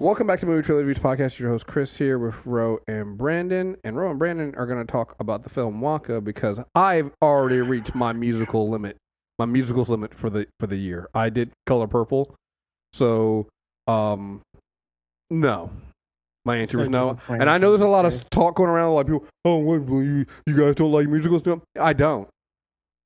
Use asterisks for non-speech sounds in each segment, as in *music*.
Welcome back to Movie Trailer Reviews Podcast. Your host Chris here with Ro and Brandon, and Ro and Brandon are going to talk about the film Wonka because I've already reached my musical limit, my musical limit for the for the year. I did Color Purple, so um, no, my answer So was no. And I know there's a lot of talk going around, A lot of people, oh, what, well, you you guys don't like musicals? No, I don't.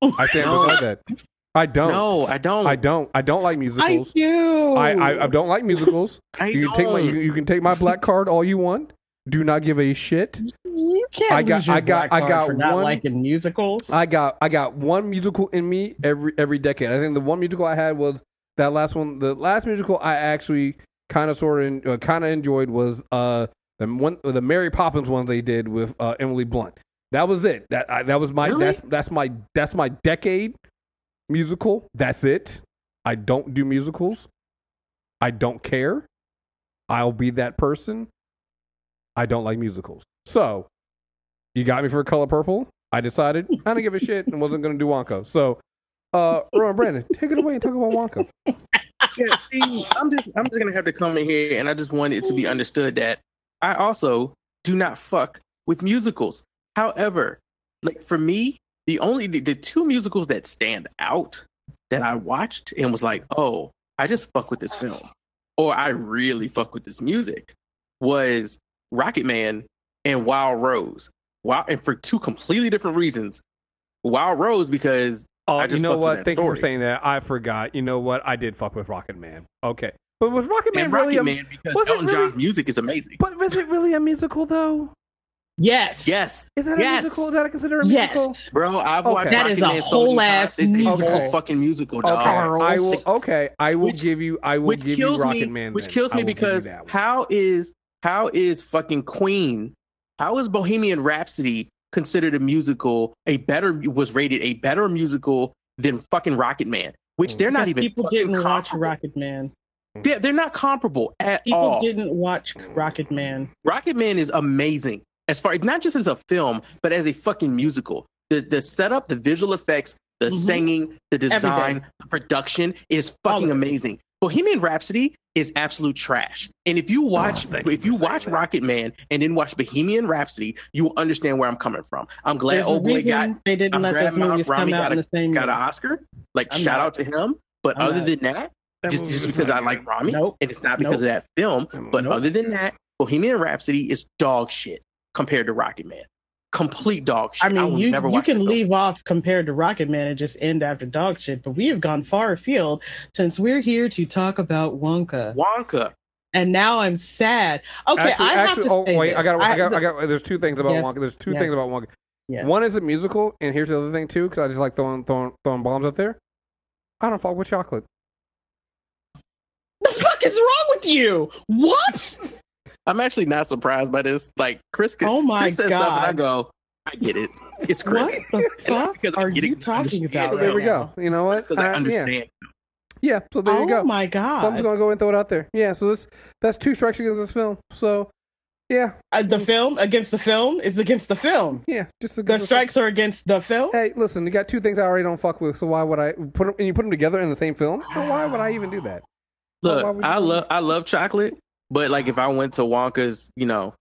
I stand No. beside *laughs* that. I don't. No, I don't. I don't. I don't like I musicals. do. I, I, I don't like musicals. *laughs* I You can take my you, can- you can take my black card all you want. Do not give a shit. You can't I got- I got- I got for not one- liking musicals. I got I got one musical in me every every decade. I think the one musical I had was that last one. The last musical I actually kind of sort of uh, kind of enjoyed was uh the one the Mary Poppins ones they did with uh, Emily Blunt. That was it. That I, that was my Really? that's that's my that's my decade musical. That's it. I don't do musicals. I don't care. I'll be that person. I don't like musicals. So, you got me for Color Purple. I decided I didn't give a shit and wasn't going to do Wonka. So, uh, Ron Brandon, take it away and talk about Wonka. *laughs* Yeah, see, I'm just I'm just gonna have to come in here and I just want it to be understood that I also do not fuck with musicals. However, like for me, the only the, the two musicals that stand out that I watched and was like, oh, I just fuck with this film, or I really fuck with this music, was Rocket Man and Wild Rose. Wow, and for two completely different reasons. Wild Rose because Oh, I you know what? Thank you for saying that. I forgot. You know what? I did fuck with Rocket Man. Okay, but was Rocket Man and really? Rocket a, Man because Elton really- John's music is amazing. But was it really a musical though? Yes. Yes, Is that a Yes. musical? Is that considered a musical? Yes. bro, I've Okay. watched That Rocket a Man so many whole ass It's a musical. whole fucking musical, Okay, dog. Charles. I will. Okay, I will Which- give you. I will give you kills Rocket me. Man. which then. kills me will give you because how is how is fucking Queen? How is Bohemian Rhapsody considered a musical? A better was rated a better musical than fucking Rocket Man, which mm. they're not even. people didn't watch. Rocket Man. They're, they're not comparable at People all. didn't watch Rocket Man. Rocket Man is amazing as far not just as a film, but as a fucking musical. The the setup, the visual effects, the Mhm. singing, the design, Everything. the production is fucking amazing. Bohemian Rhapsody is absolute trash. And if you watch Oh, thank you if you watch that. Rocket Man and then watch Bohemian Rhapsody, you will understand where I'm coming from. I'm glad There's old boy got they didn't I'm let those movies Rami come out got in the same got an. Oscar. Like I'm shout not. out to him. But I'm other not. than that, That just, just because I like. Rami, Nope. and it's not because Nope. of that film. But Nope. other than that, Bohemian Rhapsody is dog shit compared to Rocket Man. Complete dog shit. I mean, will you never you watch that can film. leave off compared to Rocket Man and just end after dog shit, but we have gone far afield since we're here to talk about Wonka. Wonka. And now I'm sad. Okay, actually, I have actually, to oh say wait, this. I got, I got, the- I got. There's two things about Yes, Wonka. There's two yes. things about Wonka. Yeah. One is a musical, and here's the other thing too, because I just like throwing, throwing, throwing bombs out there. I don't fuck with chocolate. the fuck is wrong with you? What? I'm actually not surprised by this. Like Chris, Oh my Chris says stuff, and I go, I get it. It's Chris. What the *laughs* fuck I are you talking about? So there right we now? go. You know what? Because I Uh, yeah. understand. Yeah. So there oh you go. Oh my So I'm just gonna go and throw it out there. Yeah. So this that's two strikes against this film. So yeah, Uh, the film against the film is against the film. yeah. Just The strikes are against the film. Hey, listen, you got two things I already don't fuck with. So why would I put them? And you put them together in the same film? So why would I even do that? *sighs* Look, why would you I love? I love chocolate, but like if I went to Wonka's, you know,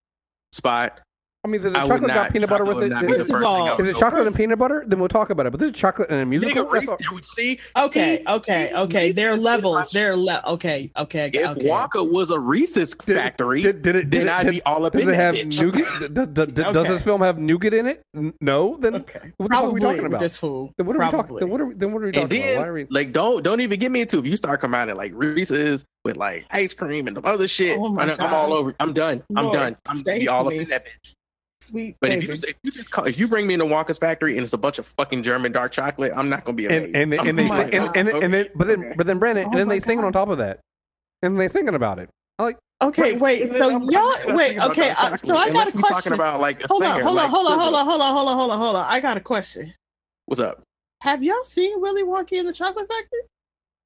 spot, I mean, does I the would chocolate not- got peanut butter with would it? not be the Is, First of all- is it chocolate first. and peanut butter? Then we'll talk about it. But this is chocolate and a musical. Nigga, That's Reese- all- see, Okay, see, okay, see, okay. There are levels. my- There are le- okay, okay, If okay. Wonka was a Reese's factory, Did, did it? Did then it, I'd did- be all up Does in it have bitch. nougat? d- d- d- Does this film have nougat in it? No. Then Okay. what the fuck are we talking about? this fool. Then what are we talking? Then what are we? Then what are we talking then, about? Why are we? like, don't don't even get me into if you start combining like Reese's with like ice cream and the other shit. Oh I'm, I'm all over. I'm done. I'm done. I'm gonna be all up in that bitch. Sweet But if you, baby. if you just call, if you bring me into Wonka's factory and it's a bunch of fucking German dark chocolate, I'm not gonna be amazed. And and they, I'm and they gonna my be sing, like, and, and, okay. and then but then Okay. but then Brandon and Oh then my they singing God. on top of that, and they singing about it. Like Okay, Right, wait. So I'm- I'm y'all, not wait. Okay, dark uh, so chocolate, I got a we talking about like a Hold on, singer, hold like on, hold on, hold on, hold on, hold on, hold on, hold on. I got a question. What's up? Have y'all seen Willy Wonka and the Chocolate Factory?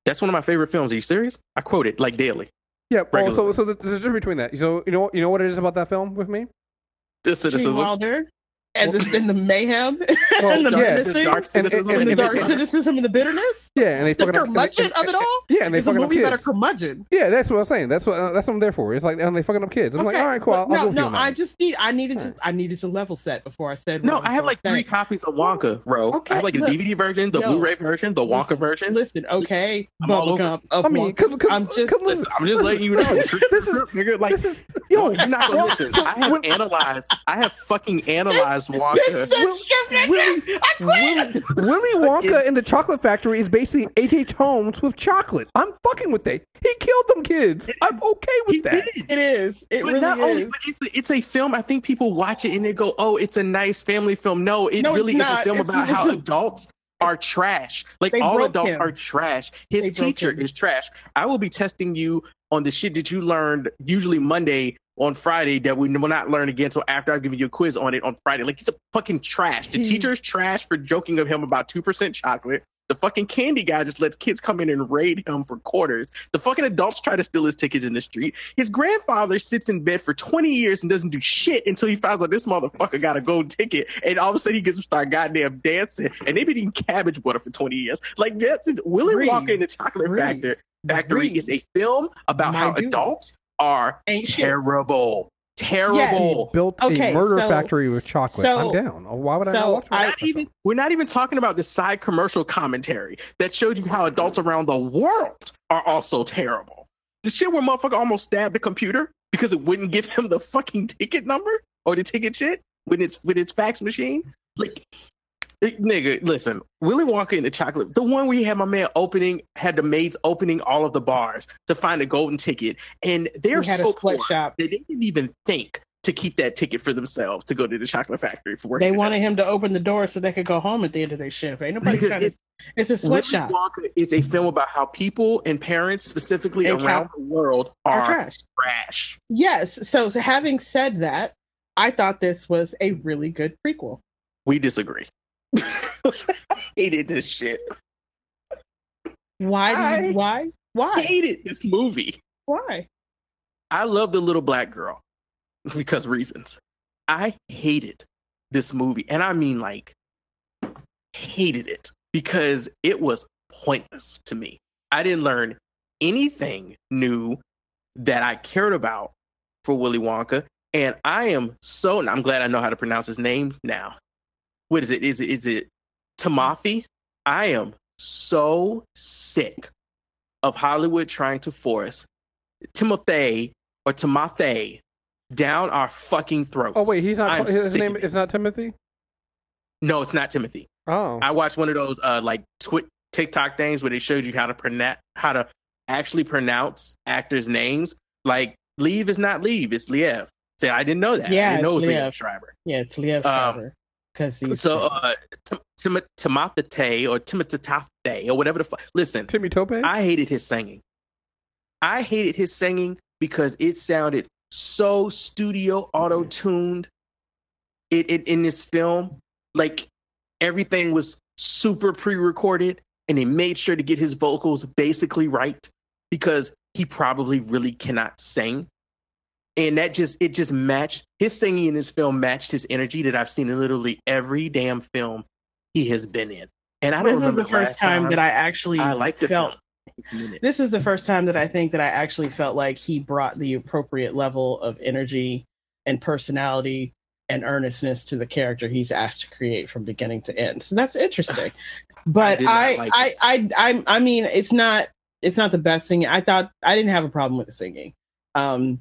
That's one of my favorite films. Are you serious? I quote it like daily. yeah. Oh, so so the- there's a difference between that. So you know you know what it is about that film with me. This Gene. Wilder and the, and the mayhem *laughs* Well, and the yeah, menacing dark And- and, cynicism and- the and- dark and- cynicism and the bitterness. Yeah, and they The fucking up. curmudgeon of it all. Yeah, and they Is the fucking up movie about a kids. curmudgeon? Yeah, that's what I'm saying. That's what uh, that's what I'm there for. It's like and they fucking up kids. I'm like, all right, cool. but I'll, no, I'll go no. I just need. I needed to. I needed to level set before I said. No, I have like three copies of Wonka, bro. Okay, I have like the. DVD version, the Yo. Blu-ray version, the Wonka Listen, version. Listen, okay, I'm all over bubblegum. I mean, Wonka. cause, cause, I'm just. cause Listen, listen, I'm just letting you know. this is Nigga, like this is yo. *laughs* you're not gonna listen. I have analyzed. I have fucking *laughs* analyzed Bitch Wonka. said Will- Willy- naked. Willy, Willy Wonka in the Chocolate Factory is basically H.H. Holmes with chocolate. I'm fucking with that. He killed them kids. I'm okay He with that. did. It is. It But really not only, but it's a, it's a film. I think people watch it and they go, "Oh, it's a nice family film." No, it No, really is a film It's- about how it's adults are trash. Like They all adults him. are trash. His They teacher is trash. I will be testing you on the shit that you learned usually Monday on Friday that we will not learn again until after I've given you a quiz on it on Friday. Like he's a fucking trash. The hmm. He- teacher is trash for joking of him about two percent chocolate. The fucking candy guy just lets kids come in and raid him for quarters. The fucking adults try to steal his tickets in the street. His grandfather sits in bed for 20 years and doesn't do shit until he finds out this motherfucker got a gold ticket. And all of a sudden he gets to start goddamn dancing. And they've been eating cabbage butter for 20 years. Like, that's, Breathe. Wonka in the Chocolate. Factory, Factory Breathe. is a film about My how dude. adults are Ain't shit. terrible. He Terrible. built Okay, a murder so- factory with chocolate. so- I'm down. Oh, why would I so not watch I- that? Even, we're not even talking about the side commercial commentary that showed you how adults around the world are also terrible. The shit where motherfucker almost stabbed the computer because it wouldn't give him the fucking ticket number or the ticket shit with its with its fax machine. Like, it- nigga, listen, Willy Wonka and the chocolate, the one where you had my man opening, had the maids opening all of the bars to find a golden ticket, and they're had so poor sweatshop. that they didn't even think to keep that ticket for themselves to go to the chocolate factory for working. They wanted him to open the door so they could go home at the end of their shift. Ain't nobody trying to. it's- It's a Willy. Wonka is a film about how people and parents, specifically And around the world, Are are trash. trash. Yes. So having said that, I thought this was a really good prequel. We disagree. *laughs* I hated this shit. Why? Do I- you, why? I Why? hated this movie. Why? I love the little black girl *laughs* because reasons. I hated this movie, and I mean like hated it because it was pointless to me. I didn't learn anything new that I cared about for Willy Wonka, and I am so. And I'm glad I know how to pronounce his name now. What is it? Is it is it Timothy? I am so sick of Hollywood trying to force Timothy or Timothy down our fucking throats. Oh wait, he's not. I'm His sick name is not Timothy. No, it's not Timothy. Oh, I watched one of those uh like twi- TikTok things where they showed you how to pronounce how to actually pronounce actors' names. Like Leave is not Leave, it's Liev. Say I didn't know that. Yeah, I didn't know it's it was Liev. Liev Schreiber. Yeah, it's Liev Um, Schreiber. Because he's So uh Tim- Tim- Timothy or Timothy or whatever the fuck. Listen, Timmy Tope. I hated his singing. I hated his singing because it sounded so studio auto tuned. It, it in this film, like everything was super pre recorded, and they made sure to get his vocals basically right because he probably really cannot sing. And that just it just matched his singing in this film matched his energy that I've seen in literally every damn film he has been in. And I don't this is the first last time, that I actually I like felt. This is the first time that I think that I actually felt like he brought the appropriate level of energy and personality and earnestness to the character he's asked to create from beginning to end. So that's interesting. *sighs* But not I, like I, it. I, I, I, mean, it's not, it's not the best singing. I thought I didn't have a problem with the singing. Um,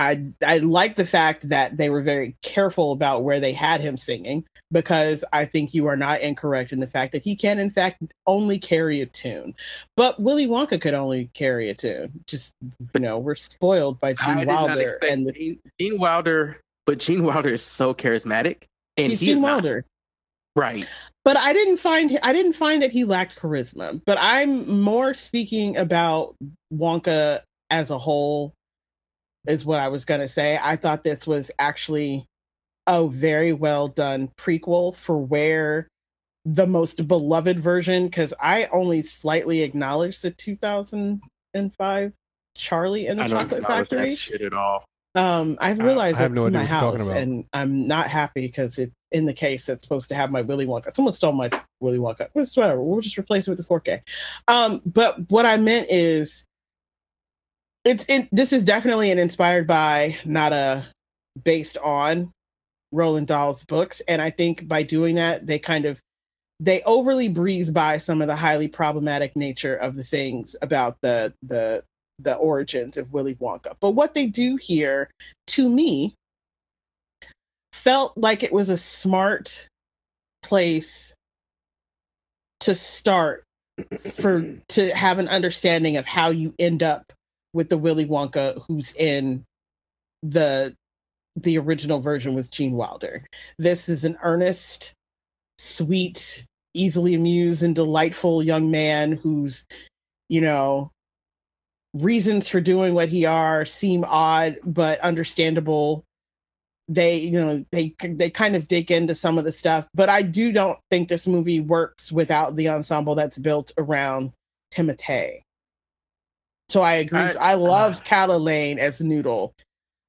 I, I like the fact that they were very careful about where they had him singing because I think you are not incorrect in the fact that he can, in fact, only carry a tune. But Willy Wonka could only carry a tune. Just you know, we're spoiled by Gene not Wilder and the, Gene, Gene Wilder, but Gene Wilder is so charismatic, and he's Gene not. Wilder. right. But I didn't find I didn't find that he lacked charisma. But I'm more speaking about Wonka as a whole, is what I was gonna say. I thought this was actually a very well done prequel for where the most beloved version, because I only slightly acknowledged the 2005 Charlie and the I don't Chocolate acknowledge Factory. that shit at all. Um, I've realized I have it's no in idea my what you're talking house, about. and I'm not happy because it's in the case that's supposed to have my Willy Wonka. Someone stole my Willy Wonka. It's whatever. We'll just replace it with the 4K. Um, but what I meant is, it's in, this is definitely an inspired by, not a based on Roald Dahl's books, and I think by doing that, they kind of they overly breeze by some of the highly problematic nature of the things about the the the origins of Willy Wonka. But what they do here, to me, felt like it was a smart place to start for to have an understanding of how you end up with the Willy Wonka who's in the the original version with Gene Wilder. This is an earnest, sweet, easily amused and delightful young man who's, you know, reasons for doing what he are seem odd but understandable they you know they they kind of dig into some of the stuff but i do don't think this movie works without the ensemble that's built around timothy so i agree I- i, loved Calah Lane as noodle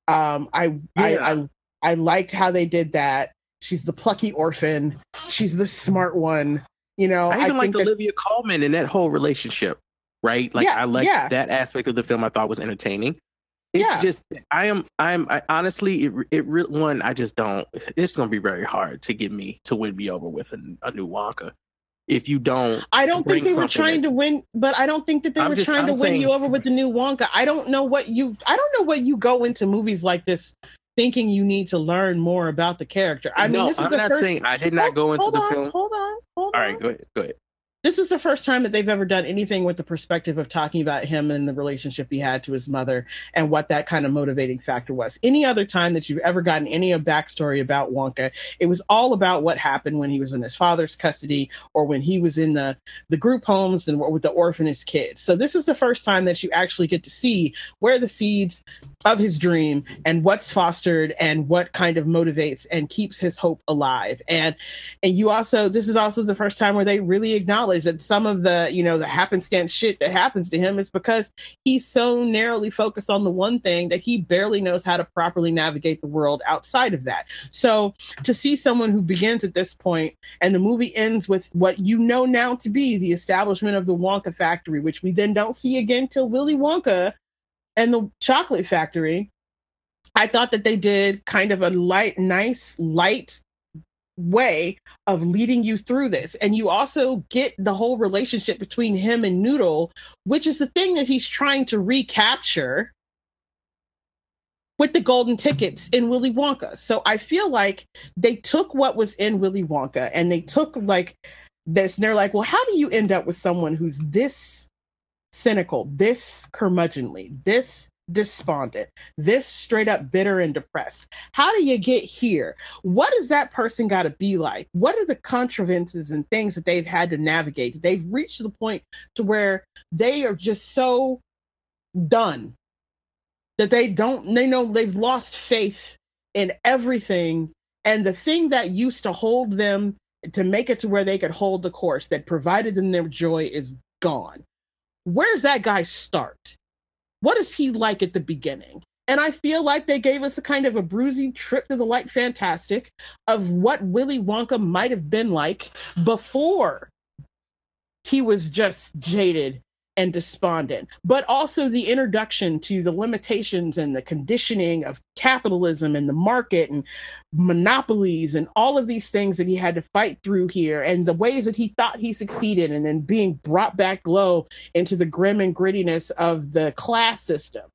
um i Yeah. I, I i liked how they did that she's the plucky orphan she's the smart one you know I even I liked that Olivia Colman in that whole relationship, right? Like Yeah, I liked yeah. that aspect of the film. I thought was entertaining. It's Yeah. just I am I'm I honestly it it one I just don't. It's going to be very hard to get me to win me over with a, a new Wonka. If you don't, I don't think they were trying to win, but I don't think that they I'm were just- trying I'm to win you over with the new Wonka. I don't know what you I don't know what you go into movies like this thinking you need to learn more about the character. I mean, no, this is I'm the not first saying I did not oh, Hold- go into hold the on, film. Hold on, hold All on. right, go ahead, go ahead. This is the first time that they've ever done anything with the perspective of talking about him and the relationship he had to his mother and what that kind of motivating factor was. Any other time that you've ever gotten any of backstory about Wonka, it was all about what happened when he was in his father's custody or when he was in the the group homes and with the orphanage kids. So this is the first time that you actually get to see where the seeds of his dream and what's fostered and what kind of motivates and keeps his hope alive. And and you also this is also the first time where they really acknowledge that some of the you know the happenstance shit that happens to him is because he's so narrowly focused on the one thing that he barely knows how to properly navigate the world outside of that. So to see someone who begins at this point and the movie ends with what you know now to be the establishment of the wonka factory which we then don't see again till willy wonka and the chocolate factory i thought that they did kind of a light nice light way of leading you through this. And you also get the whole relationship between him and Noodle, which is the thing that he's trying to recapture with the golden tickets in Willy Wonka. So I feel like they took what was in Willy Wonka and they took like this, and they're like, well, how do you end up with someone who's this cynical, this curmudgeonly, this despondent, this straight up bitter and depressed? How do you get here? What does that person got to be like? What are the contrivances and things that they've had to navigate? They've reached the point to where they are just so done that they don't they know they've lost faith in everything and the thing that used to hold them to make it to where they could hold the course that provided them their joy is gone where's that guy start what is he like at the beginning? And I feel like they gave us a kind of a bruising trip to the light fantastic of what Willy Wonka might have been like before he was just jaded and despondent, but also the introduction to the limitations and the conditioning of capitalism and the market and monopolies and all of these things that he had to fight through here and the ways that he thought he succeeded and then being brought back low into the grim and grittiness of the class system.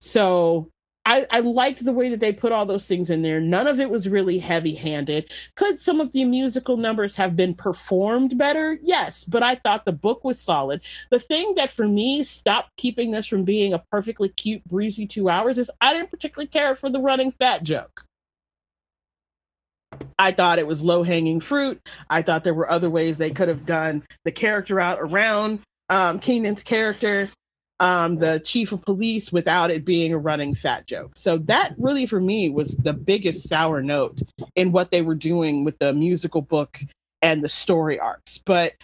So I, I liked the way that they put all those things in there. None of it was really heavy handed. Could some of the musical numbers have been performed better? Yes, but I thought the book was solid. The thing that for me stopped keeping this from being a perfectly cute, breezy two hours is I didn't particularly care for the running fat joke. I thought it was low hanging fruit. I thought there were other ways they could have done the character out around um, Keegan's character um, the chief of police without it being a running fat joke. So that really for me was the biggest sour note in what they were doing with the musical book and the story arcs. But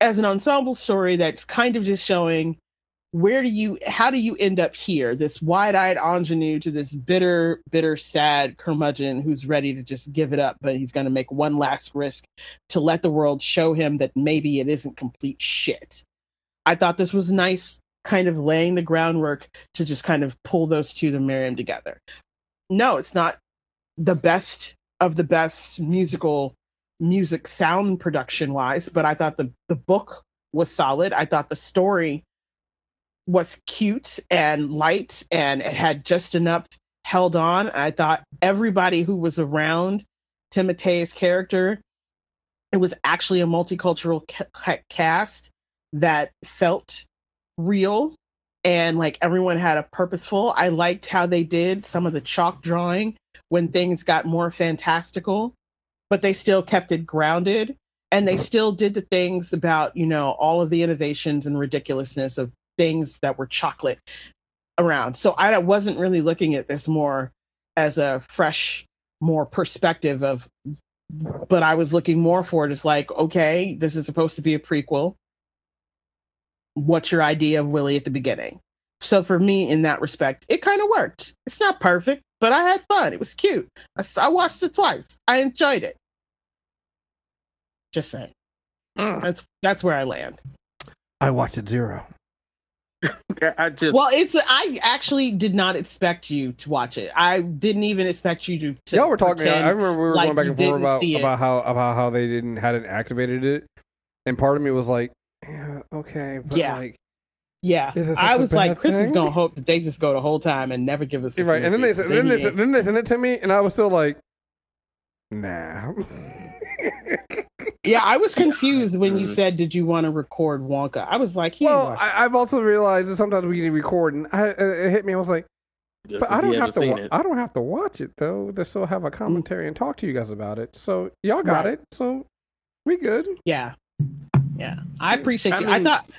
as an ensemble story that's kind of just showing where do you how do you end up here this wide-eyed ingenue to this bitter bitter sad curmudgeon who's ready to just give it up but he's going to make one last risk to let the world show him that maybe it isn't complete shit i thought this was nice kind of laying the groundwork to just kind of pull those two to marry them together no it's not the best of the best musical music sound production wise but i thought the the book was solid i thought the story was cute and light and it had just enough held on. I thought everybody who was around Timothée's character, it was actually a multicultural ca- cast that felt real and like everyone had a purposeful. I liked how they did some of the chalk drawing when things got more fantastical, but they still kept it grounded and they mm-hmm. still did the things about, you know, all of the innovations and ridiculousness of things that were chocolate around. So I wasn't really looking at this more as a fresh, more perspective of, but I was looking more for it as like, okay, this is supposed to be a prequel. What's your idea of Willy at the beginning? So for me, in that respect, it kind of worked. It's not perfect, but I had fun. It was cute. I, I watched it twice. I enjoyed it. Just saying. Mm. That's that's where I land. I watched it zero. *laughs* I just well, it's I actually did not expect you to watch it. I didn't even expect you to. to Y'all were talking. I remember we were like going back and forth about about how about how they didn't hadn't activated it, and part of me was like, yeah, okay, but yeah. like. Yeah, I was like, Chris thing? is gonna hope that they just go the whole time and never give us. right, and then they, then they, then they sent it to me, and I was still like, nah. yeah, I was *laughs* confused when you said, "Did you want to record Wonka?" I was like, "Well, I, have also realized that sometimes we need to record." And I, it hit me. I was like, Just "But I don't have to. Wa- I don't have to watch it though. To still have a mm. commentary and talk to you guys about it. So y'all got right. it. So we good." Yeah, yeah. I appreciate I you. Mean, I thought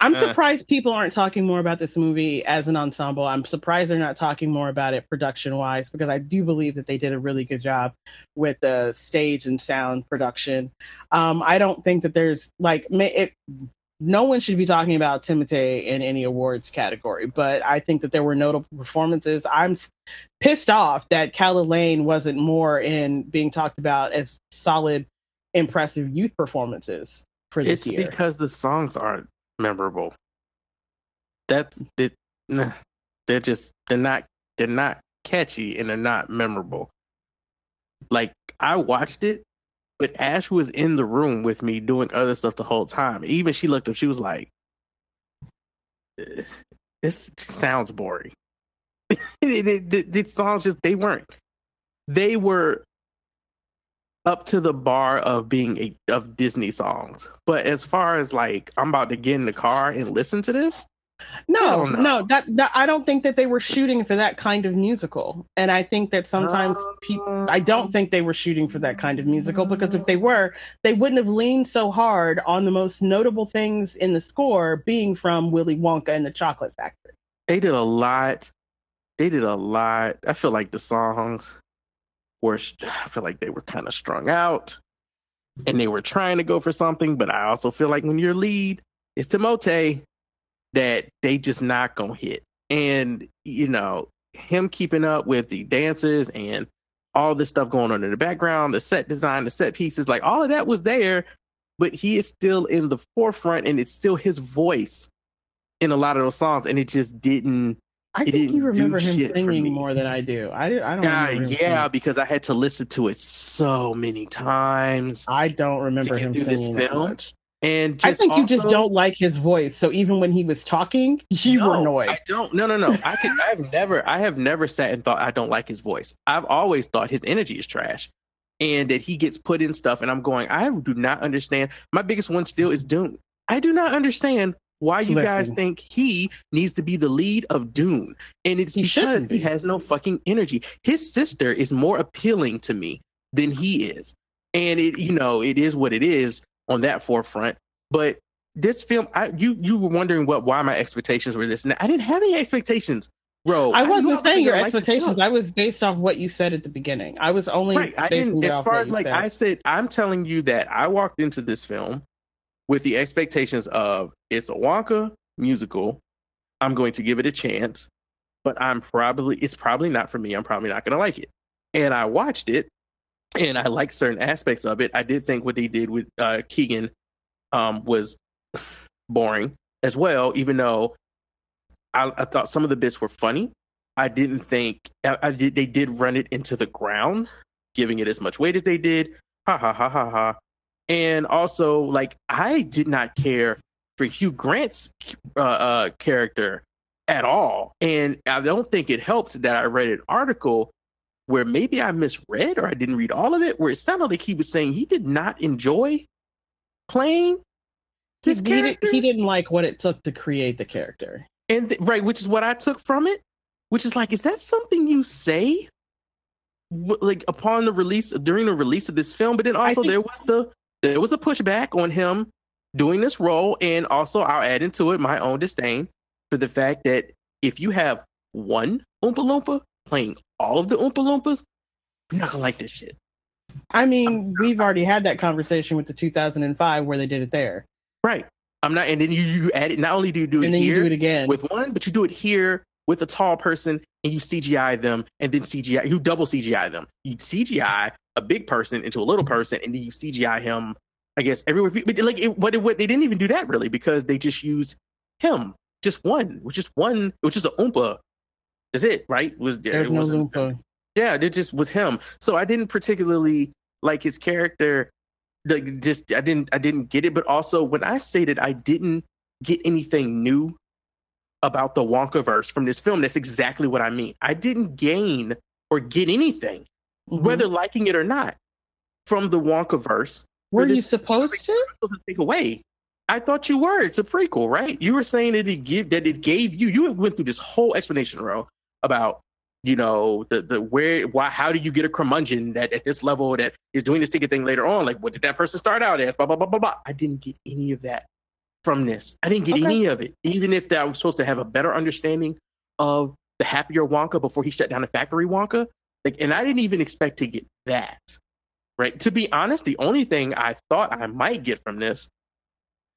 I'm uh, surprised people aren't talking more about this movie as an ensemble. I'm surprised they're not talking more about it production wise because I do believe that they did a really good job with the stage and sound production. Um, I don't think that there's like it, no one should be talking about Timothée in any awards category, but I think that there were notable performances. I'm pissed off that Calah Lane wasn't more in being talked about as solid, impressive youth performances for this it's year. It's because the songs aren't memorable. That it, they're just they're not they're not catchy and they're not memorable. Like I watched it, but Ash was in the room with me doing other stuff the whole time. Even she looked up, she was like, eh, "This sounds boring." *laughs* the songs just they weren't. They were up to the bar of being a of Disney songs. But as far as like I'm about to get in the car and listen to this, no, no, that, that I don't think that they were shooting for that kind of musical. And I think that sometimes people I don't think they were shooting for that kind of musical because if they were, they wouldn't have leaned so hard on the most notable things in the score being from Willy Wonka and the Chocolate Factory. They did a lot. They did a lot. I feel like the songs were *sighs* I feel like they were kind of strung out and they were trying to go for something, but I also feel like when your lead is Timothée, that they just not gonna hit. And you know, him keeping up with the dances and all this stuff going on in the background, the set design, the set pieces, like all of that was there, but he is still in the forefront and it's still his voice in a lot of those songs, and it just didn't I think you remember him singing more than I do. I, I don't. Uh, yeah, yeah, because I had to listen to it so many times. I don't remember him singing this film. Much. And I think also, you just don't like his voice. So even when he was talking, you no, were annoyed. I don't. No, no, no. I can. I've never. I have never sat and thought I don't like his voice. I've always thought his energy is trash, and that he gets put in stuff. And I'm going. I do not understand. My biggest one still is Dune. I do not understand why you Listen. guys think he needs to be the lead of Dune. And it's he because he has no fucking energy. His sister is more appealing to me than he is. And it, you know, it is what it is on that forefront. But this film, I, you you were wondering what why my expectations were this. And I didn't have any expectations, bro. I wasn't I saying your expectations. I was based off what you said at the beginning. I was only right. I didn't, as far as like said. I said, I'm telling you that I walked into this film with the expectations of it's a Wonka musical I'm going to give it a chance, but I'm probably it's probably not for me. I'm probably not going to like it. And I watched it, and I liked certain aspects of it. I did think what they did with uh, Keegan um, was boring as well, even though I, I, thought some of the bits were funny. I didn't think I, I did, they did run it into the ground, giving it as much weight as they did. Ha ha ha ha ha. And also, like, I did not care for Hugh Grant's uh, uh, character at all. And I don't think it helped that I read an article where maybe I misread or I didn't read all of it, where it sounded like he was saying he did not enjoy playing his he, character. He, he didn't like what it took to create the character. And th- right, which is what I took from it, which is like, is that something you say? Like upon the release, during the release of this film, but then also think- there was the there was a pushback on him doing this role, and also I'll add into it my own disdain for the fact that if you have one Oompa Loompa playing all of the Oompa Loompas, you're not gonna like this shit. I mean, we've already had that conversation with the 2005 where they did it there. Right. I'm not, and then you, you add it. Not only do you do it and then here you do it again with one, but you do it here with a tall person, and you CGI them, and then CGI you double CGI them. You CGI a big person into a little mm-hmm. person, and then you CGI him. I guess everywhere. But like, it, what, what they didn't even do that really because they just used him, just one, which is one, which is a Oompa. That's it, right? Was There's it no Oompa. Yeah, it just was him. So I didn't particularly like his character like just I didn't I didn't get it. But also when I say that I didn't get anything new about the Wonka verse from this film, that's exactly what I mean. I didn't gain or get anything, mm-hmm. whether liking it or not, from the Wonka verse. Were you supposed to? Supposed to take away. I thought you were. It's a prequel, right? You were saying that it give that it gave you. You went through this whole explanation, Ro about you know the the where why how do you get a curmudgeon that at this level that is doing this ticket thing later on like what did that person start out as blah blah blah blah blah i didn't get any of that from this i didn't get okay. any of it even if that I was supposed to have a better understanding of the happier wonka before he shut down the factory wonka like and i didn't even expect to get that right to be honest the only thing i thought i might get from this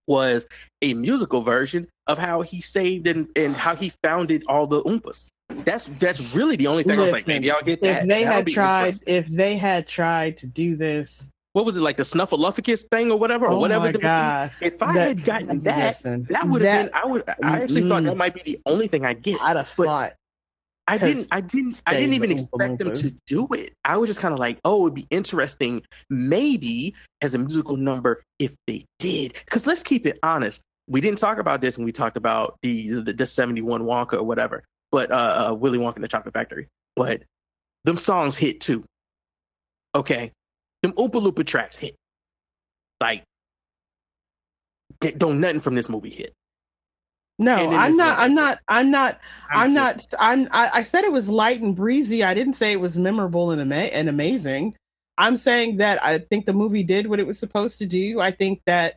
was a musical version of how he saved and, and how he founded all the oompas that's that's really the only thing Listen, I was like, maybe I'll get that. If they That'll had tried, if they had tried to do this, what was it like the Snuffleupagus thing or whatever or oh whatever? My God. If I that, had gotten that, listen, that would have been. I would. I actually mm, thought that might be the only thing I get. I'd have thought. I didn't. I didn't. I didn't even expect them to do it. I was just kind of like, oh, it'd be interesting, maybe as a musical number if they did. Because let's keep it honest. We didn't talk about this when we talked about the the, the seventy one Wonka or whatever but uh, uh, Willy Wonka and the Chocolate Factory. But them songs hit too. Okay, them Oompa Loompa tracks hit. Like, don't nothing from this movie hit. No, I'm not, I'm not. I'm not. I'm, I'm not. I'm. I, I, said it was light and breezy. I didn't say it was memorable and, ama- and amazing. I'm saying that I think the movie did what it was supposed to do. I think that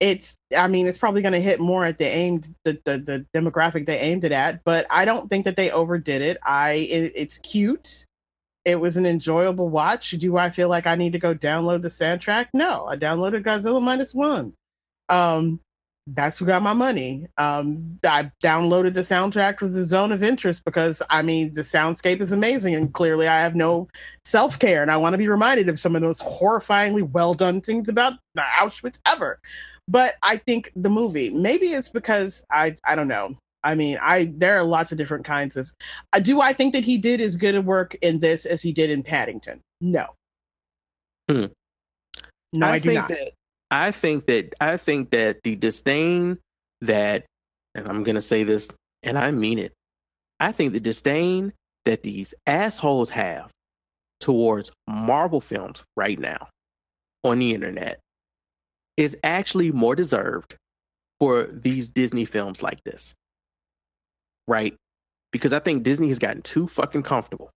it's i mean it's probably going to hit more at the aimed the, the, the demographic they aimed it at but i don't think that they overdid it i it, it's cute it was an enjoyable watch do i feel like i need to go download the soundtrack no i downloaded godzilla minus one um that's who got my money um i downloaded the soundtrack for the zone of interest because i mean the soundscape is amazing and clearly i have no self-care and i want to be reminded of some of those horrifyingly well done things about auschwitz ever but I think the movie, maybe it's because I I don't know. I mean, I there are lots of different kinds of. Uh, do I think that he did as good a work in this as he did in Paddington? No. Hmm. No, I, I do think not. That, I think that I think that the disdain that, and I'm gonna say this, and I mean it. I think the disdain that these assholes have towards Marvel films right now on the internet is actually more deserved for these Disney films like this. Right? Because I think Disney has gotten too fucking comfortable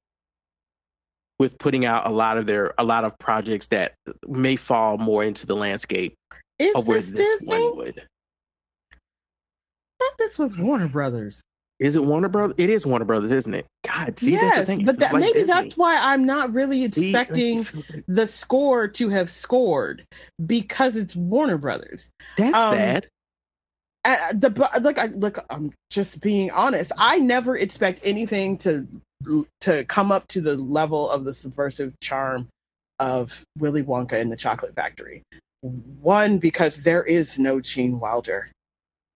with putting out a lot of their a lot of projects that may fall more into the landscape is of where this, this one would. I thought this was Warner Brothers. Is it Warner Brothers? It is Warner Brothers, isn't it? God, see, yes, but that, like maybe Disney. that's why I'm not really expecting see, like the score to have scored because it's Warner Brothers. That's um, sad. uh, the look, I look. I'm just being honest. I never expect anything to to come up to the level of the subversive charm of Willy Wonka and the Chocolate Factory. One, because there is no Gene Wilder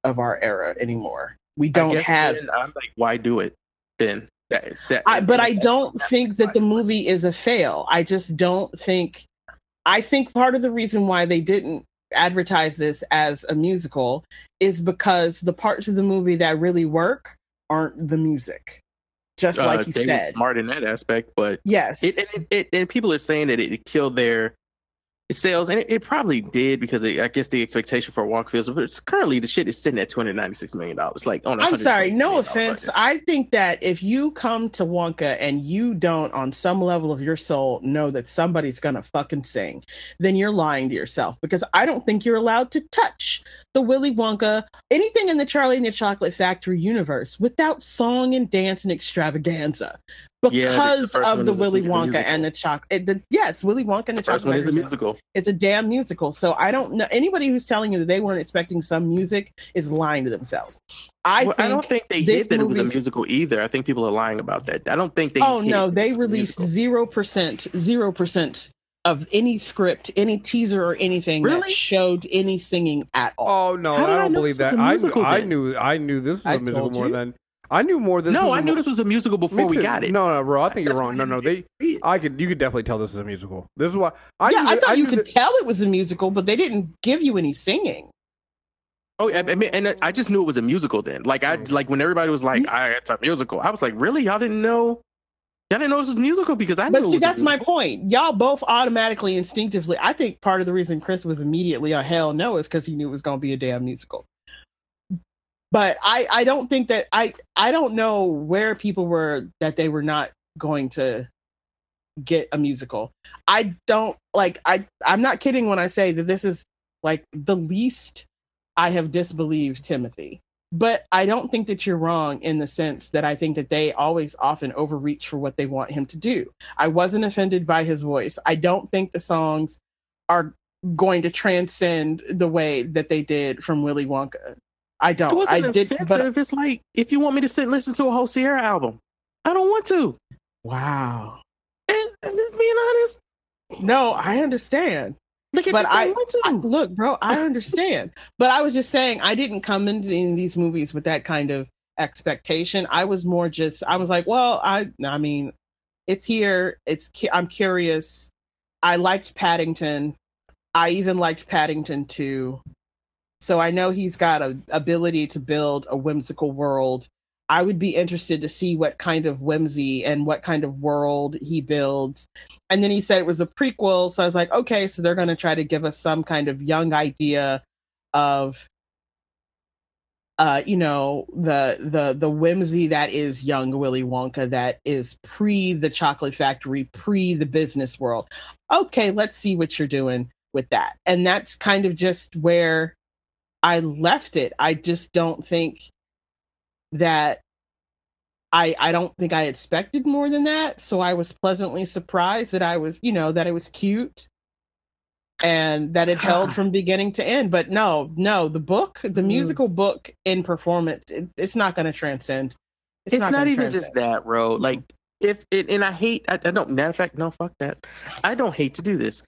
of our era anymore. We don't have. then I'm like, why do it then? That, is that, I, but I don't think that the movie is a fail. I just don't think. I think part of the reason why they didn't advertise this as a musical is because the parts of the movie that really work aren't the music. Just uh, like you were said. smart in that aspect, but Yes. it, and, it, it and people are saying that it killed their sales, and it, it probably did because it, I guess the expectation for Walk Fields, but it's currently the shit is sitting at two hundred ninety six million dollars. Like on, I'm sorry, no offense. budget. I think that if you come to Wonka and you don't, on some level of your soul, know that somebody's gonna fucking sing, then you're lying to yourself because I don't think you're allowed to touch the Willy Wonka, anything in the Charlie and the Chocolate Factory universe without song and dance and extravaganza. Yeah, the Because of the is Willy Wonka and the chocolate, the, yes, Willy Wonka and the The first Chocolate one is a musical. It's a damn musical. So I don't know anybody who's telling you that they weren't expecting some music is lying to themselves. I well, think I don't think they this hid that it was a musical either. I think people are lying about that. I don't think they. oh no, they it was a released zero percent, zero percent of any script, any teaser, or anything that showed any singing at all. Oh no, How did I I don't know believe that. was a I musical I knew I knew this was I a musical more you. than I knew more. This no, I knew mo- this was a musical before we got it. No, no, bro. I think you're wrong. No, no, they. didn't see it. I could. You could definitely tell this is a musical. This is why. I yeah, knew I that- thought you could that- tell it was a musical, but they didn't give you any singing. Oh, I I mean, and I just knew it was a musical then. Like I mm. like when everybody was like, "I it's a musical." I was like, "Really? Y'all didn't know? Y'all didn't know it was a musical?" Because I knew. But it see, was a that's my point. Y'all both automatically, instinctively. I think part of the reason Chris was immediately a hell no is because he knew it was going to be a damn musical. But I, I don't think that I, I don't know where people were that they were not going to get a musical. I don't like. I, I'm not kidding when I say that this is like the least I have disbelieved Timothy. But I don't think that you're wrong in the sense that I think that they always often overreach for what they want him to do. I wasn't offended by his voice. I don't think the songs are going to transcend the way that they did from Willy Wonka. I don't. I wasn't did, offensive. but it's like if you want me to sit and listen to a whole Sierra album, I don't want to. wow. And, and just being honest, No, I understand. like I But I- want to. I, look, bro, I *laughs* understand. but I was just saying, I didn't come into in these movies with that kind of expectation. I was more just, I was like, well, I, I mean, it's here. It's, I'm curious. I liked Paddington. I even liked Paddington 2. So I know he's got a ability to build a whimsical world. I would be interested to see what kind of whimsy and what kind of world he builds. And then he said it was a prequel, so I was like, okay, so they're going to try to give us some kind of young idea of uh you know the the the whimsy that is young Willy Wonka that is pre the chocolate factory, pre the business world. Okay, let's see what you're doing with that. And that's kind of just where I left it. I just don't think that I I don't think I expected more than that. So I was pleasantly surprised that I was, you know, that it was cute and that it held *sighs* from beginning to end. But no, no, the book, the Mm. musical book in performance, it, it's not going to transcend. it's not, gonna even just that, bro. Like if it, and I hate. I, I don't. Matter of fact, no, fuck that. I don't hate to do this.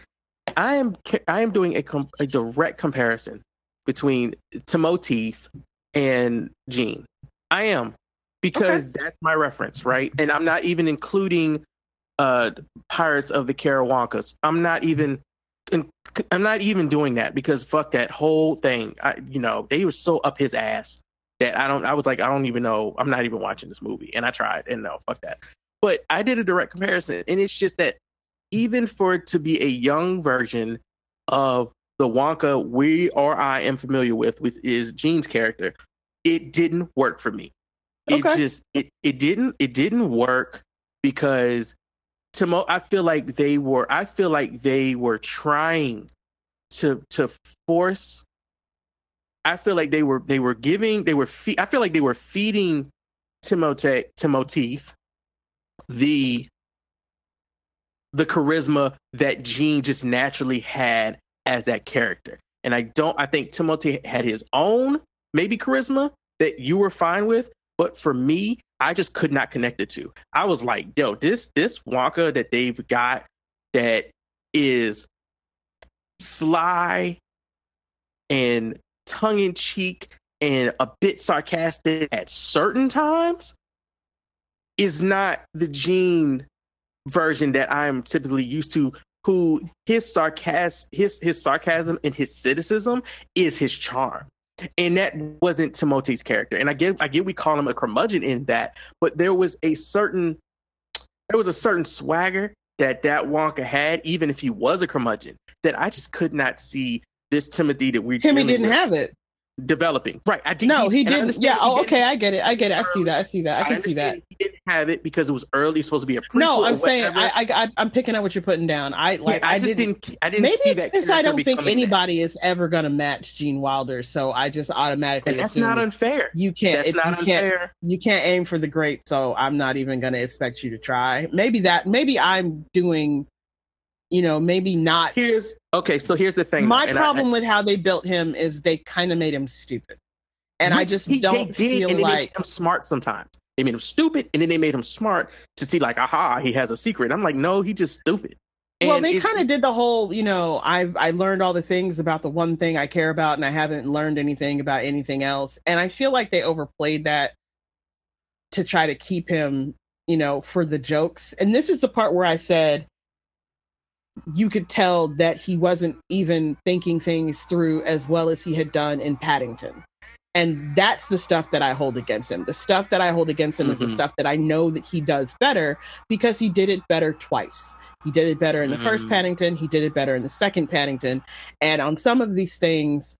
I am. I am doing a com, a direct comparison between Timoteeth and Gene. I am because that's my reference, right? And I'm not even including uh Pirates of the Carawankas. I'm not even. I'm not even doing that because fuck that whole thing. I, you know, they were so up his ass that I don't. I was like, I don't even know. I'm not even watching this movie, and I tried, and no, fuck that. But I did a direct comparison, and it's just that even for it to be a young version of the Wonka we or I am familiar with, with is Gene's character, it didn't work for me. It Okay. just it it didn't it didn't work because Timo. I feel like they were. I feel like they were trying to to force I feel like they were they were giving they were fe- I feel like they were feeding Timote Timoteeth the the charisma that Gene just naturally had as that character. And I don't I think Timothy had his own maybe charisma that you were fine with, but for me, I just could not connect the two. I was like, yo, this this Wonka that they've got that is sly and tongue in cheek and a bit sarcastic at certain times is not the Gene version that I'm typically used to. Who his sarcasm, his his sarcasm and his cynicism is his charm, and that wasn't Timothée's character. And I get I get we call him a curmudgeon in that, but there was a certain there was a certain swagger that that Wonka had, even if he was a curmudgeon, that I just could not see this Timothy that we Timmy didn't have it developing. Right. I did, no, he, he didn't. Yeah. Oh, okay. I get it. I get it. I see that. I see that. I can I see that. He didn't have it because it was early. Supposed to be a prequel. No, I'm saying I, I, I, am picking up what you're putting down. I like. Yeah, I, I just didn't, didn't. I didn't. Maybe see it's because I don't think anybody is ever going to match Gene Wilder. So I just automatically. That's not unfair. You can't. That's not you unfair. Can't, you can't aim for the great. So I'm not even going to expect you to try. Maybe that. Maybe I'm doing you know, maybe not. Here's okay. So here's the thing. My problem I, with how they built him is they kind of made him stupid and Which I just he, don't did, feel and like I'm smart sometimes. They made him stupid, and then they made him smart to see like, aha, he has a secret. I'm like, no, he just stupid. And well, they kind of did the whole, you know, I've I learned all the things about the one thing I care about, and I haven't learned anything about anything else. And I feel like they overplayed that to try to keep him, you know, for the jokes. And this is the part where I said you could tell that he wasn't even thinking things through as well as he had done in Paddington. And that's the stuff that I hold against him. The stuff that I hold against him mm-hmm. is the mm-hmm. stuff that I know that he does better because he did it better twice. He did it better in the mm-hmm. first Paddington, he did it better in the second Paddington. And on some of these things,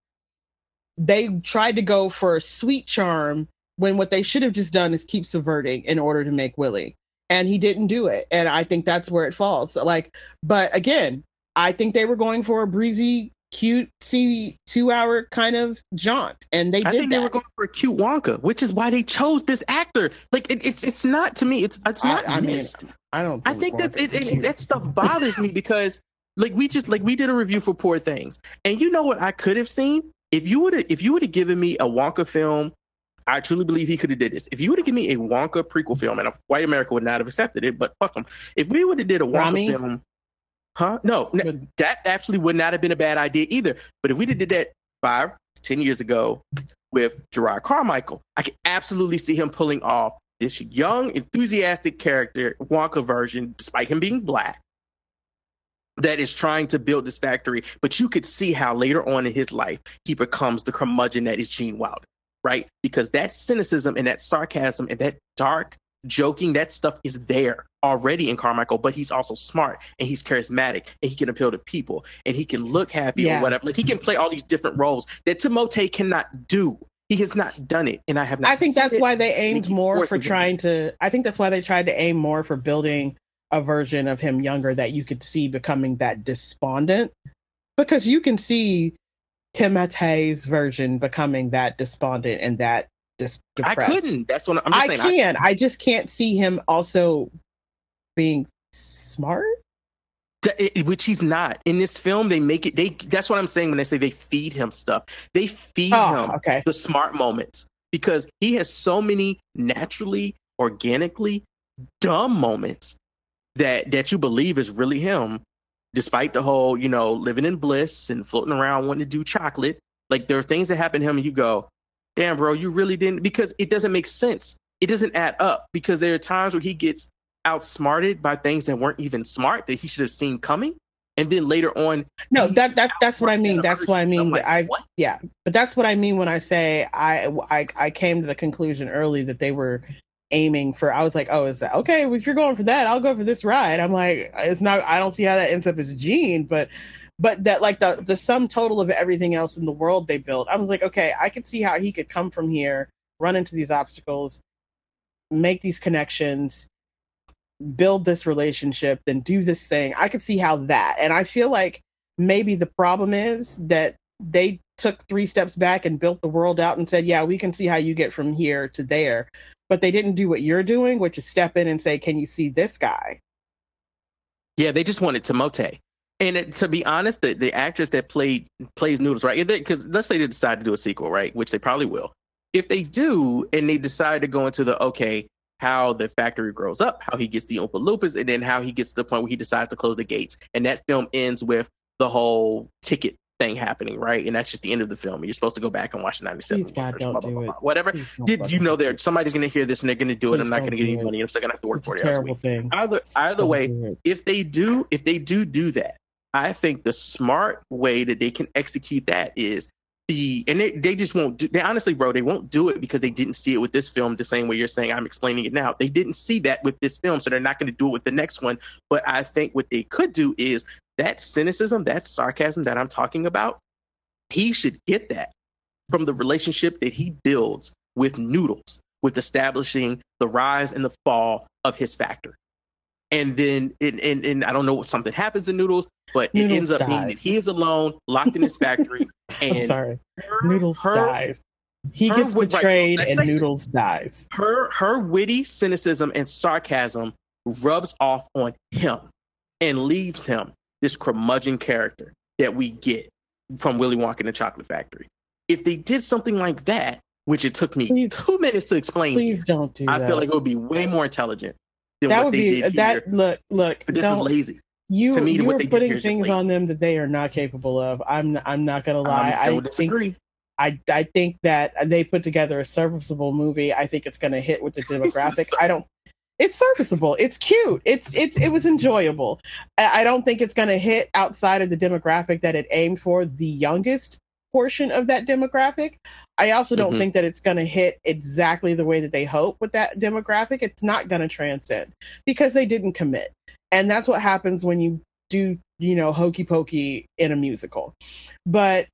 they tried to go for a sweet charm when what they should have just done is keep subverting in order to make Willy. And he didn't do it. And I think that's where it falls. Like, but again, I think they were going for a breezy cute see two hour kind of jaunt and they did I think that. they were going for a cute Wonka which is why they chose this actor like it, it's it's not to me it's it's not I, I mean I don't I think that's it, it, that stuff bothers me because like we just like we did a review for Poor Things and you know what I could have seen if you would have if you would have given me a Wonka film I truly believe he could have did this. If you would have given me a Wonka prequel film, and a white America would not have accepted it, but fuck them. If we would have did a Wonka Rami? film, Huh? No, that actually would not have been a bad idea either. But if we did that five, ten years ago with Jerrod Carmichael, I could absolutely see him pulling off this young, enthusiastic character, Wonka version, despite him being black, that is trying to build this factory. But you could see how later on in his life he becomes the curmudgeon that is Gene Wilder, right? Because that cynicism and that sarcasm and that dark joking, that stuff is there already in Carmichael, but he's also smart and he's charismatic and he can appeal to people and he can look happy yeah. or whatever. Like he can play all these different roles that Timothée cannot do. He has not done it, and I have not. I think that's why they aimed more for trying to. I think that's why they tried to aim more for building a version of him younger that you could see becoming that despondent, because you can see Timothée's version becoming that despondent and that just depressed. I couldn't. That's what I'm saying. I saying. can. I, I just can't see him also being smart. Which he's not in this film. They make it. They. That's what I'm saying when they say they feed him stuff. They feed oh, him okay. the smart moments because he has so many naturally, organically dumb moments that that you believe is really him, despite the whole you know living in bliss and floating around wanting to do chocolate. Like there are things that happen to him, and you go, damn, bro, you really didn't, because it doesn't make sense. It doesn't add up because there are times where he gets outsmarted by things that weren't even smart that he should have seen coming. And then later on, no, that that that's what I mean. That's what I mean. Like, I what? yeah, but that's what I mean when I say I, I I came to the conclusion early that they were aiming for. I was like, oh, is that okay? If you're going for that, I'll go for this ride. I'm like, it's not. I don't see how that ends up as Gene, but but that like the the sum total of everything else in the world they built i was like okay i could see how he could come from here run into these obstacles make these connections build this relationship then do this thing i could see how that and i feel like maybe the problem is that they took three steps back and built the world out and said yeah we can see how you get from here to there but they didn't do what you're doing which is step in and say can you see this guy yeah they just wanted timothée And it, to be honest, the, the actress that played plays Noodles, right? Because let's say they decide to do a sequel, right? Which they probably will. If they do, and they decide to go into the okay, how the factory grows up, how he gets the Oompa Loompas, and then how he gets to the point where he decides to close the gates. And that film ends with the whole ticket thing happening, right? And that's just the end of the film. You're supposed to go back and watch the 97. Please, God, blah, blah, blah, it. blah. Whatever. Did you know there somebody's going to hear this and they're going to do it? I'm not going to get any money. I'm still going to have to work It's a 40 hours a terrible week. thing. Either either Don't way, if they do if they do do that i think the smart way that they can execute that is the and they, they just won't do they honestly bro they won't do it because they didn't see it with this film the same way you're saying i'm explaining it now they didn't see that with this film so they're not going to do it with the next one but i think what they could do is that cynicism that sarcasm that i'm talking about he should get that from the relationship that he builds with noodles with establishing the rise and the fall of his factory and then and, and, and I don't know what something happens to Noodles, but it ends up being that he is alone, locked in his *laughs* factory, I'm and sorry. her, Noodles her, dies. He gets right, betrayed let's and Noodles dies. her her witty cynicism and sarcasm rubs off on him and leaves him this curmudgeon character that we get from Willy Wonka and the Chocolate Factory. If they did something like that, which it took me Please- two minutes to explain, Please don't do I that. feel like it would be way more intelligent than that what would they be did that. here. Look, look. But this don't, is lazy. you to me, you what are they putting here is just things on them that they are not capable of. I'm I'm not gonna lie. I I don't think disagree. I I think that they put together a serviceable movie. I think it's gonna hit with the *laughs* demographic. I don't. It's serviceable. It's cute. It's it's it was enjoyable. I, I don't think it's gonna hit outside of the demographic that it aimed for, the youngest portion of that demographic. I also don't Mhm. think that it's going to hit exactly the way that they hope with that demographic. It's not going to transcend because they didn't commit. And that's what happens when you do, you know, hokey pokey in a musical. But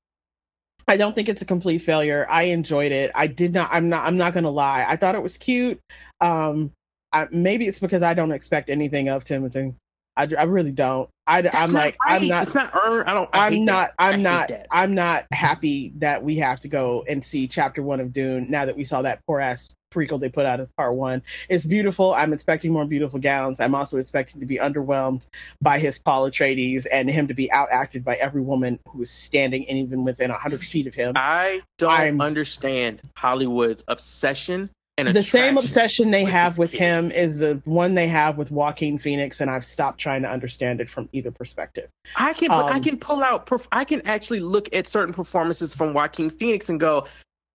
I don't think it's a complete failure. I enjoyed it. I did not I'm not I'm not going to lie. I thought it was cute. Um I, maybe it's because I don't expect anything of Timothée. I, I really don't. I, I'm not like I'm not It's not earned. I don't. I I'm not. that. I I'm not. that. I'm not happy that we have to go and see chapter one of Dune now that we saw that poor ass prequel they put out as part one. It's beautiful. I'm expecting more beautiful gowns. I'm also expecting to be underwhelmed by his Paul Atreides and him to be outacted by every woman who is standing and even within hundred feet of him. I don't I'm- understand Hollywood's obsession and the same obsession they with have this with kid. him is the one they have with Joaquin Phoenix, and I've stopped trying to understand it from either perspective. I can I Um, can pull out I can actually look at certain performances from Joaquin Phoenix and go,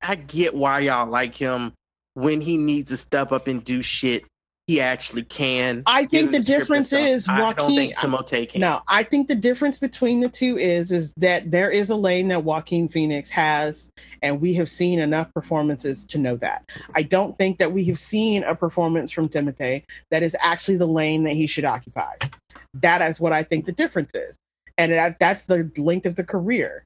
I get why y'all like him when he needs to step up and do shit. He actually can. I think the difference is I don't Joaquin. think can. No, I think the difference between the two is is that there is a lane that Joaquin Phoenix has, and we have seen enough performances to know that. I don't think that we have seen a performance from Timothée that is actually the lane that he should occupy. That is what I think the difference is, and that, that's the length of the career.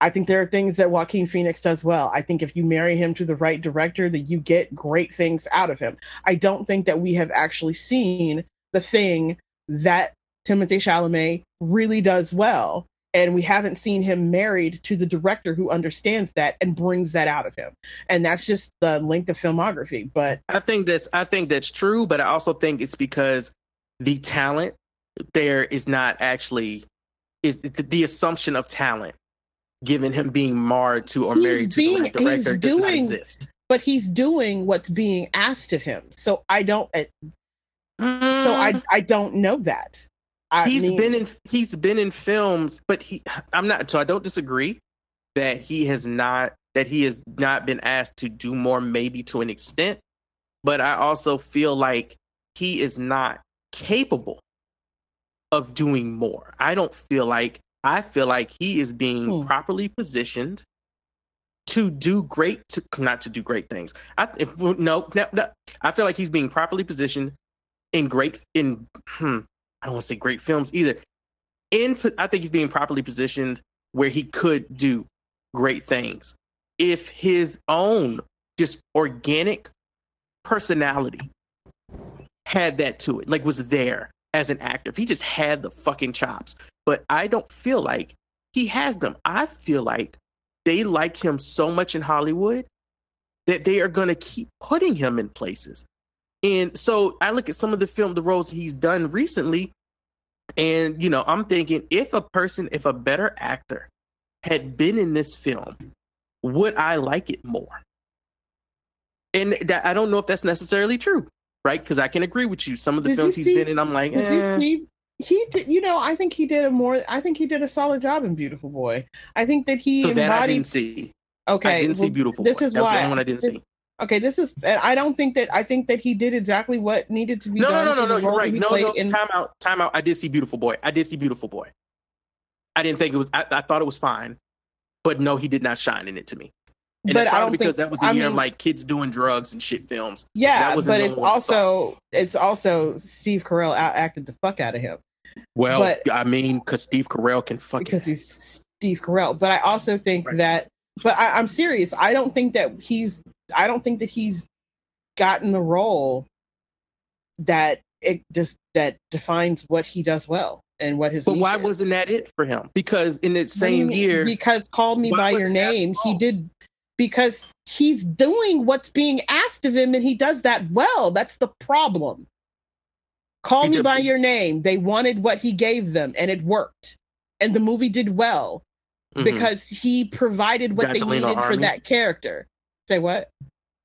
I think there are things that Joaquin Phoenix does well. I think if you marry him to the right director, that you get great things out of him. I don't think that we have actually seen the thing that Timothée Chalamet really does well. And we haven't seen him married to the director who understands that and brings that out of him. And that's just the length of filmography. But I think that's I think that's true, but I also think it's because the talent there is not actually is the, the assumption of talent given him being marred to or He's married to being- the director he's does not exist. but he's doing what's being asked of him. So I don't uh, so I I don't know that. I he's mean, been in he's been in films, but he I'm not so I don't disagree that he has not that he has not been asked to do more maybe to an extent, but I also feel like he is not capable of doing more. I don't feel like I feel like he is being Hmm. properly positioned to do great to not to do great things. I if no, no, no I feel like he's being properly positioned in great in hmm, I don't want to say great films either. In I think he's being properly positioned where he could do great things if his own just organic personality had that to it, like was there as an actor. If he just had the fucking chops, but I don't feel like he has them. I feel like they like him so much in Hollywood that they are going to keep putting him in places. And so I look at some of the film, the roles he's done recently. And you know, I'm thinking if a person, if a better actor had been in this film, would I like it more? And that, I don't know if that's necessarily true, right? Because I can agree with you. Some of the Did films he's see- been in, I'm like, Did eh. you see? He did. You know, I think he did a more. I think he did a solid job in Beautiful Boy. I think that he so that I didn't see. okay, I didn't see Beautiful this Boy. is that why- the only one I didn't this- see. Okay, this is. I don't think that. I think that he did exactly what needed to be done. No, no, done. no, no, for no. You're right. No, no. in- Time out. Time out. I did see Beautiful Boy. I did see Beautiful Boy. I didn't think it was. I, I thought it was fine, but no, he did not shine in it to me. And but I probably don't because think that was the I year mean, of like kids doing drugs and shit films. Yeah, that was but it's also it's also Steve Carell out acted the fuck out of him Well, But- I mean, because Steve Carell can fucking. because he's Steve Carell. But I also think Right. that. But I, I'm serious. I don't think that he's. I don't think that he's gotten the role that it just that defines what he does well and what his. but why is. wasn't that it for him? Because in that same year, because called me by your name he did because he's doing what's being asked of him and he does that well. That's the problem. Call He me did- by your name. They wanted what he gave them and it worked. And the movie did well Mhm. because he provided what they to lean on needed for that character. Say what?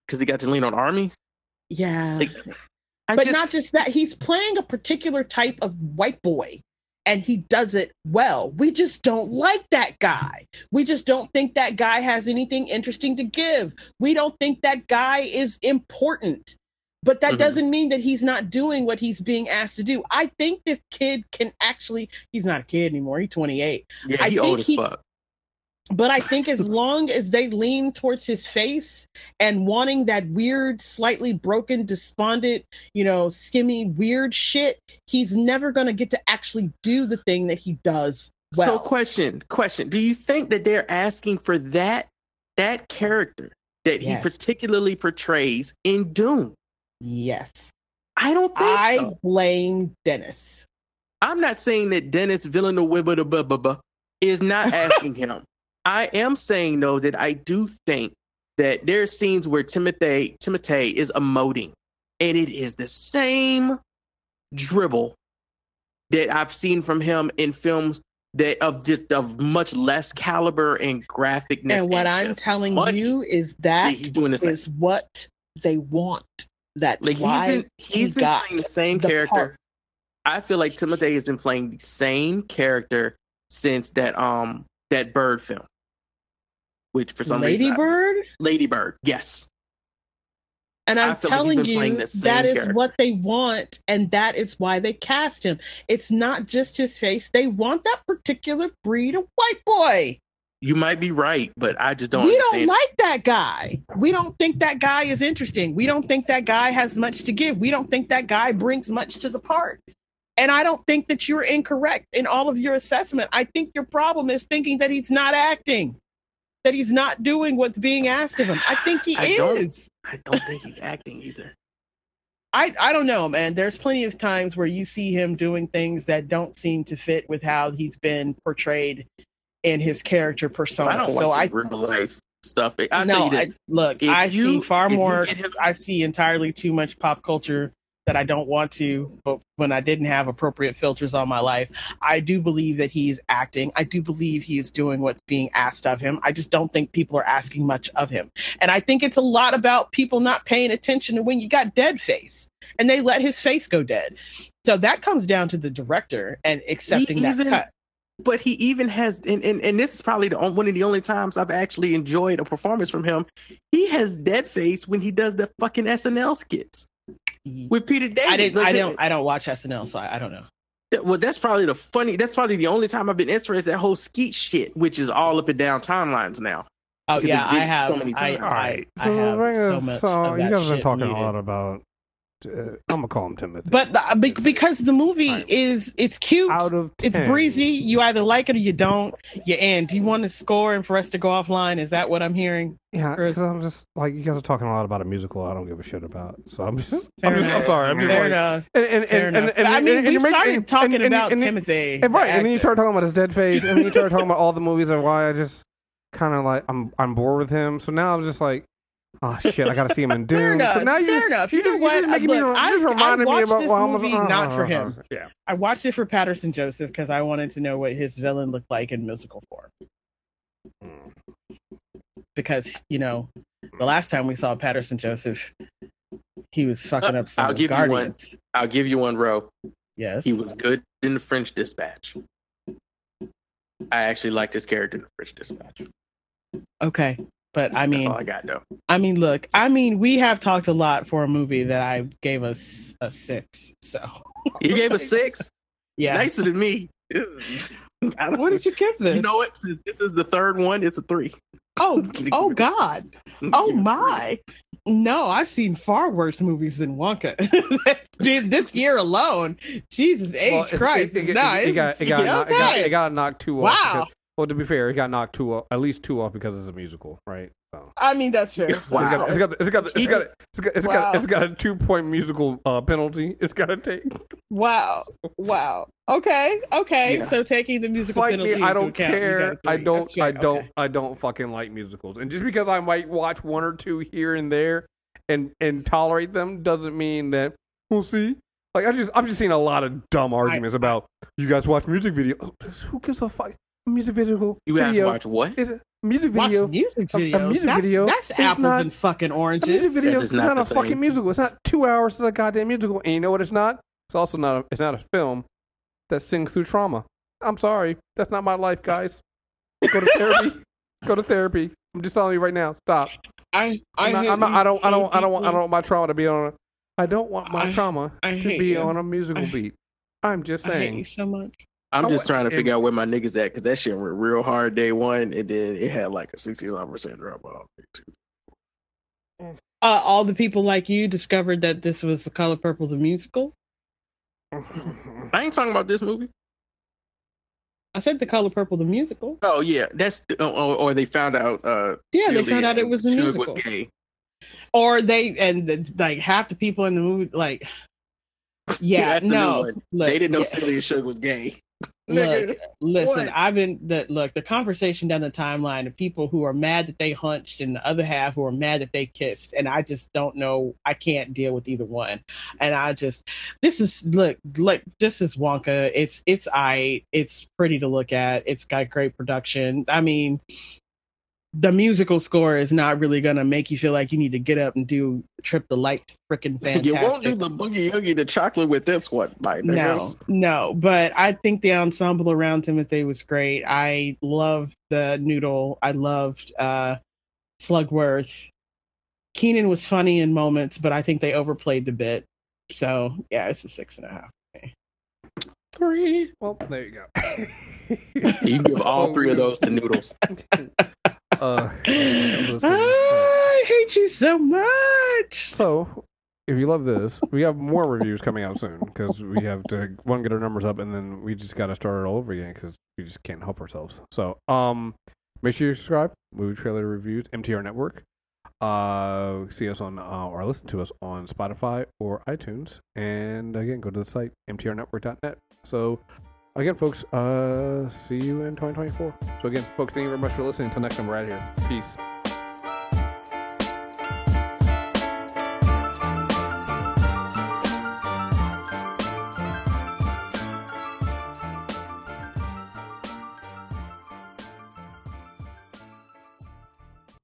Because he got to lean on Armie. yeah. Like, but just, not just that he's playing a particular type of white boy and he does it well. We just don't like that guy. We just don't think that guy has anything interesting to give. We don't think that guy is important. But that Mhm. doesn't mean that he's not doing what he's being asked to do. I think this kid can actually he's not a kid anymore. He's 28 yeah, I he think old as he- fuck. But I think as long as they lean towards his face and wanting that weird, slightly broken, despondent, you know, skimmy, weird shit, he's never going to get to actually do the thing that he does well. so, question, question: Do you think that they're asking for that that character that he particularly portrays in Dune? yes. I don't think I so. blame Denis. I'm not saying that Denis Villeneuve is not *laughs* asking him. I am saying though that I do think that there are scenes where Timothée Timothée is emoting, and it is the same dribble that I've seen from him in films that of just of much less caliber and graphicness. And what I'm telling money you is that that he's doing this. is what they want. That's Like he's been he's he been playing the same the character. part. I feel like Timothée has been playing the same character since that um that bird film. Which for some Lady reason Bird. Lady Bird, yes. And I'm feel like telling you, playing the same that is character. what they want, and that is why they cast him. It's not just his face; they want that particular breed of white boy. You might be right, but I just don't we understand. don't like that guy. We don't think that guy is interesting. We don't think that guy has much to give. We don't think that guy brings much to the part. And I don't think that you're incorrect in all of your assessment. I think your problem is thinking that he's not acting, that he's not doing what's being asked of him. I think he I don't- is. I don't think he's acting either. *laughs* I I don't know, man. There's plenty of times where you see him doing things that don't seem to fit with how he's been portrayed in his character persona. I don't watch so I real life stuff. I'll no, tell you this. I, look, If I you- see far more. him- I see entirely too much pop culture that I don't want to. But when I didn't have appropriate filters on my life, I do believe that he's acting. I do believe he is doing what's being asked of him. I just don't think people are asking much of him. And I think it's a lot about people not paying attention to when you got dead face and they let his face go dead. So that comes down to the director and accepting that even- cut. but he even has and, and, and this is probably the one of the only times I've actually enjoyed a performance from him. He has dead face when he does the fucking SNL skits Mm-hmm. with Pete Davidson. I didn't. Like, I don't. I don't watch SNL, so I, I don't know. that- well, that's probably the funny. That's probably the only time I've been interested in that whole skeet shit, which is all up and down timelines now. Oh yeah, I have. so many I, times. All I, right. I So, have so much. so of you that guys have been talking muted. a lot about. Uh, I'm gonna call him Timothy. But the, be- because the movie Right. is it's cute, out of 10, it's breezy. You either like it or you don't. You end. Do you want to score and for us to go offline? Is that what I'm hearing? Yeah, because I'm just like you guys are talking a lot about a musical. I don't give a shit about. So I'm just. I'm, just, I'm sorry. I'm just Fair like. enough. And, and, and, and, and, I mean, and we you're making- started and- talking and- about and- Timothée, And right, the and then you start talking about his dead face, and then you start *laughs* talking about all the movies and why I just kind of like I'm I'm bored with him. So now I'm just like, Oh shit! I gotta see him in *laughs* Fair Dune. enough. So now you, fair enough. You, just, know what? just making me, Look, I, just reminded I me watched about this well, movie uh, not for uh, him. uh, *laughs* Yeah. I watched it for Paterson Joseph because I wanted to know what his villain looked like in musical form. Because you know, the last time we saw Paterson Joseph, he was fucking up some I'll give you one. I'll give you one row. Yes. He was good in the French Dispatch. I actually liked his character in the French Dispatch. okay. But I That's mean, all I got though. I mean, look, I mean, we have talked a lot for a movie that I gave us a six. So You gave a *laughs* six. yeah. Nicer than me. I *laughs* don't- What did you give this? You know what? This is the third one. It's a three. Oh, *laughs* oh God. Oh my. No, I've seen far worse movies than Wonka. this year alone. Jesus H Well, it's- Christ. It, it, no, it, it got it got, knocked- it got it got knocked two off. Wow. Because- well, to be fair, it got knocked two off, at least two off because it's a musical, right? So. I mean that's fair. Wow. It's got it's got it's got it's got it's got, Wow. it's got a two point musical uh, penalty. It's got to take. Wow. Wow. Okay. Okay. Yeah. So taking the musical Fight penalty me, I don't care. got a I three. don't. Right. I don't. Okay. I don't fucking like musicals. And just because I might watch one or two here and there, and and tolerate them, doesn't mean that we'll see. Like I just I've just seen a lot of dumb arguments about you guys watch music videos. Who gives a fuck? Music video. You have to video watch what? is a music video. Watch video. music a- a music that's, video That's is apples not- and fucking oranges. A music video That is is not, not a the fucking musical. It's not two hours of a goddamn musical. And you know what? It's not. It's also not. A, it's not a film that sings through trauma. I'm sorry. That's not my life, guys. Go to therapy. *laughs* Go to therapy. I'm just telling you right now. Stop. I I, I'm not, I'm not, I don't. I don't. I don't want. I don't want my trauma to be on. A, I don't want my I- trauma I to be you. on a musical I- beat. I'm just deeply. I hate you saying. so much. I'm just trying to it- figure out where my niggas at because that shit went real hard day one, and then it had like a 69 percent drop off. day two. Uh, all the people like you discovered that this was the color purple the musical. *laughs* I ain't talking about this movie. I said the color purple the musical. Oh yeah, that's or, or they found out. uh Yeah, they found out it was a Shug musical. Was gay. Or they and the, like half the people in the movie like *laughs* yeah, That's no. one. Look, they didn't know yeah, Celia Shug was gay. Look, listen, what? I've been the look, the conversation down the timeline of people who are mad that they hunched and the other half who are mad that they kissed. And I just don't know I can't deal with either one. And I just this is look look this is Wonka. It's it's I it's pretty to look at. It's got great production. I mean the musical score is not really gonna make you feel like you need to get up and do trip the light freaking fantastic. *laughs* You won't do the boogie oogie the chocolate with this one, my No, no, but I think the ensemble around Timothée was great. I loved the noodle. I loved uh, Slugworth. Keegan was funny in moments, but I think they overplayed the bit. So yeah, it's a six and a half. Three. well, there you go. You give all three of those to *laughs* noodles. *laughs* Uh. I hate you so much. So, if you love this, we have more reviews coming out soon because we have to one get our numbers up, and then we just got to start it all over again because we just can't help ourselves. So, um, make sure you subscribe. Movie trailer reviews, MTR Network. Uh, see us on uh, or listen to us on Spotify or iTunes, and again, go to the site mtrnetwork.net. So. Again, folks, uh, see you in 2024. So, again, folks, thank you very much for listening. Until next time, we're out here. Peace.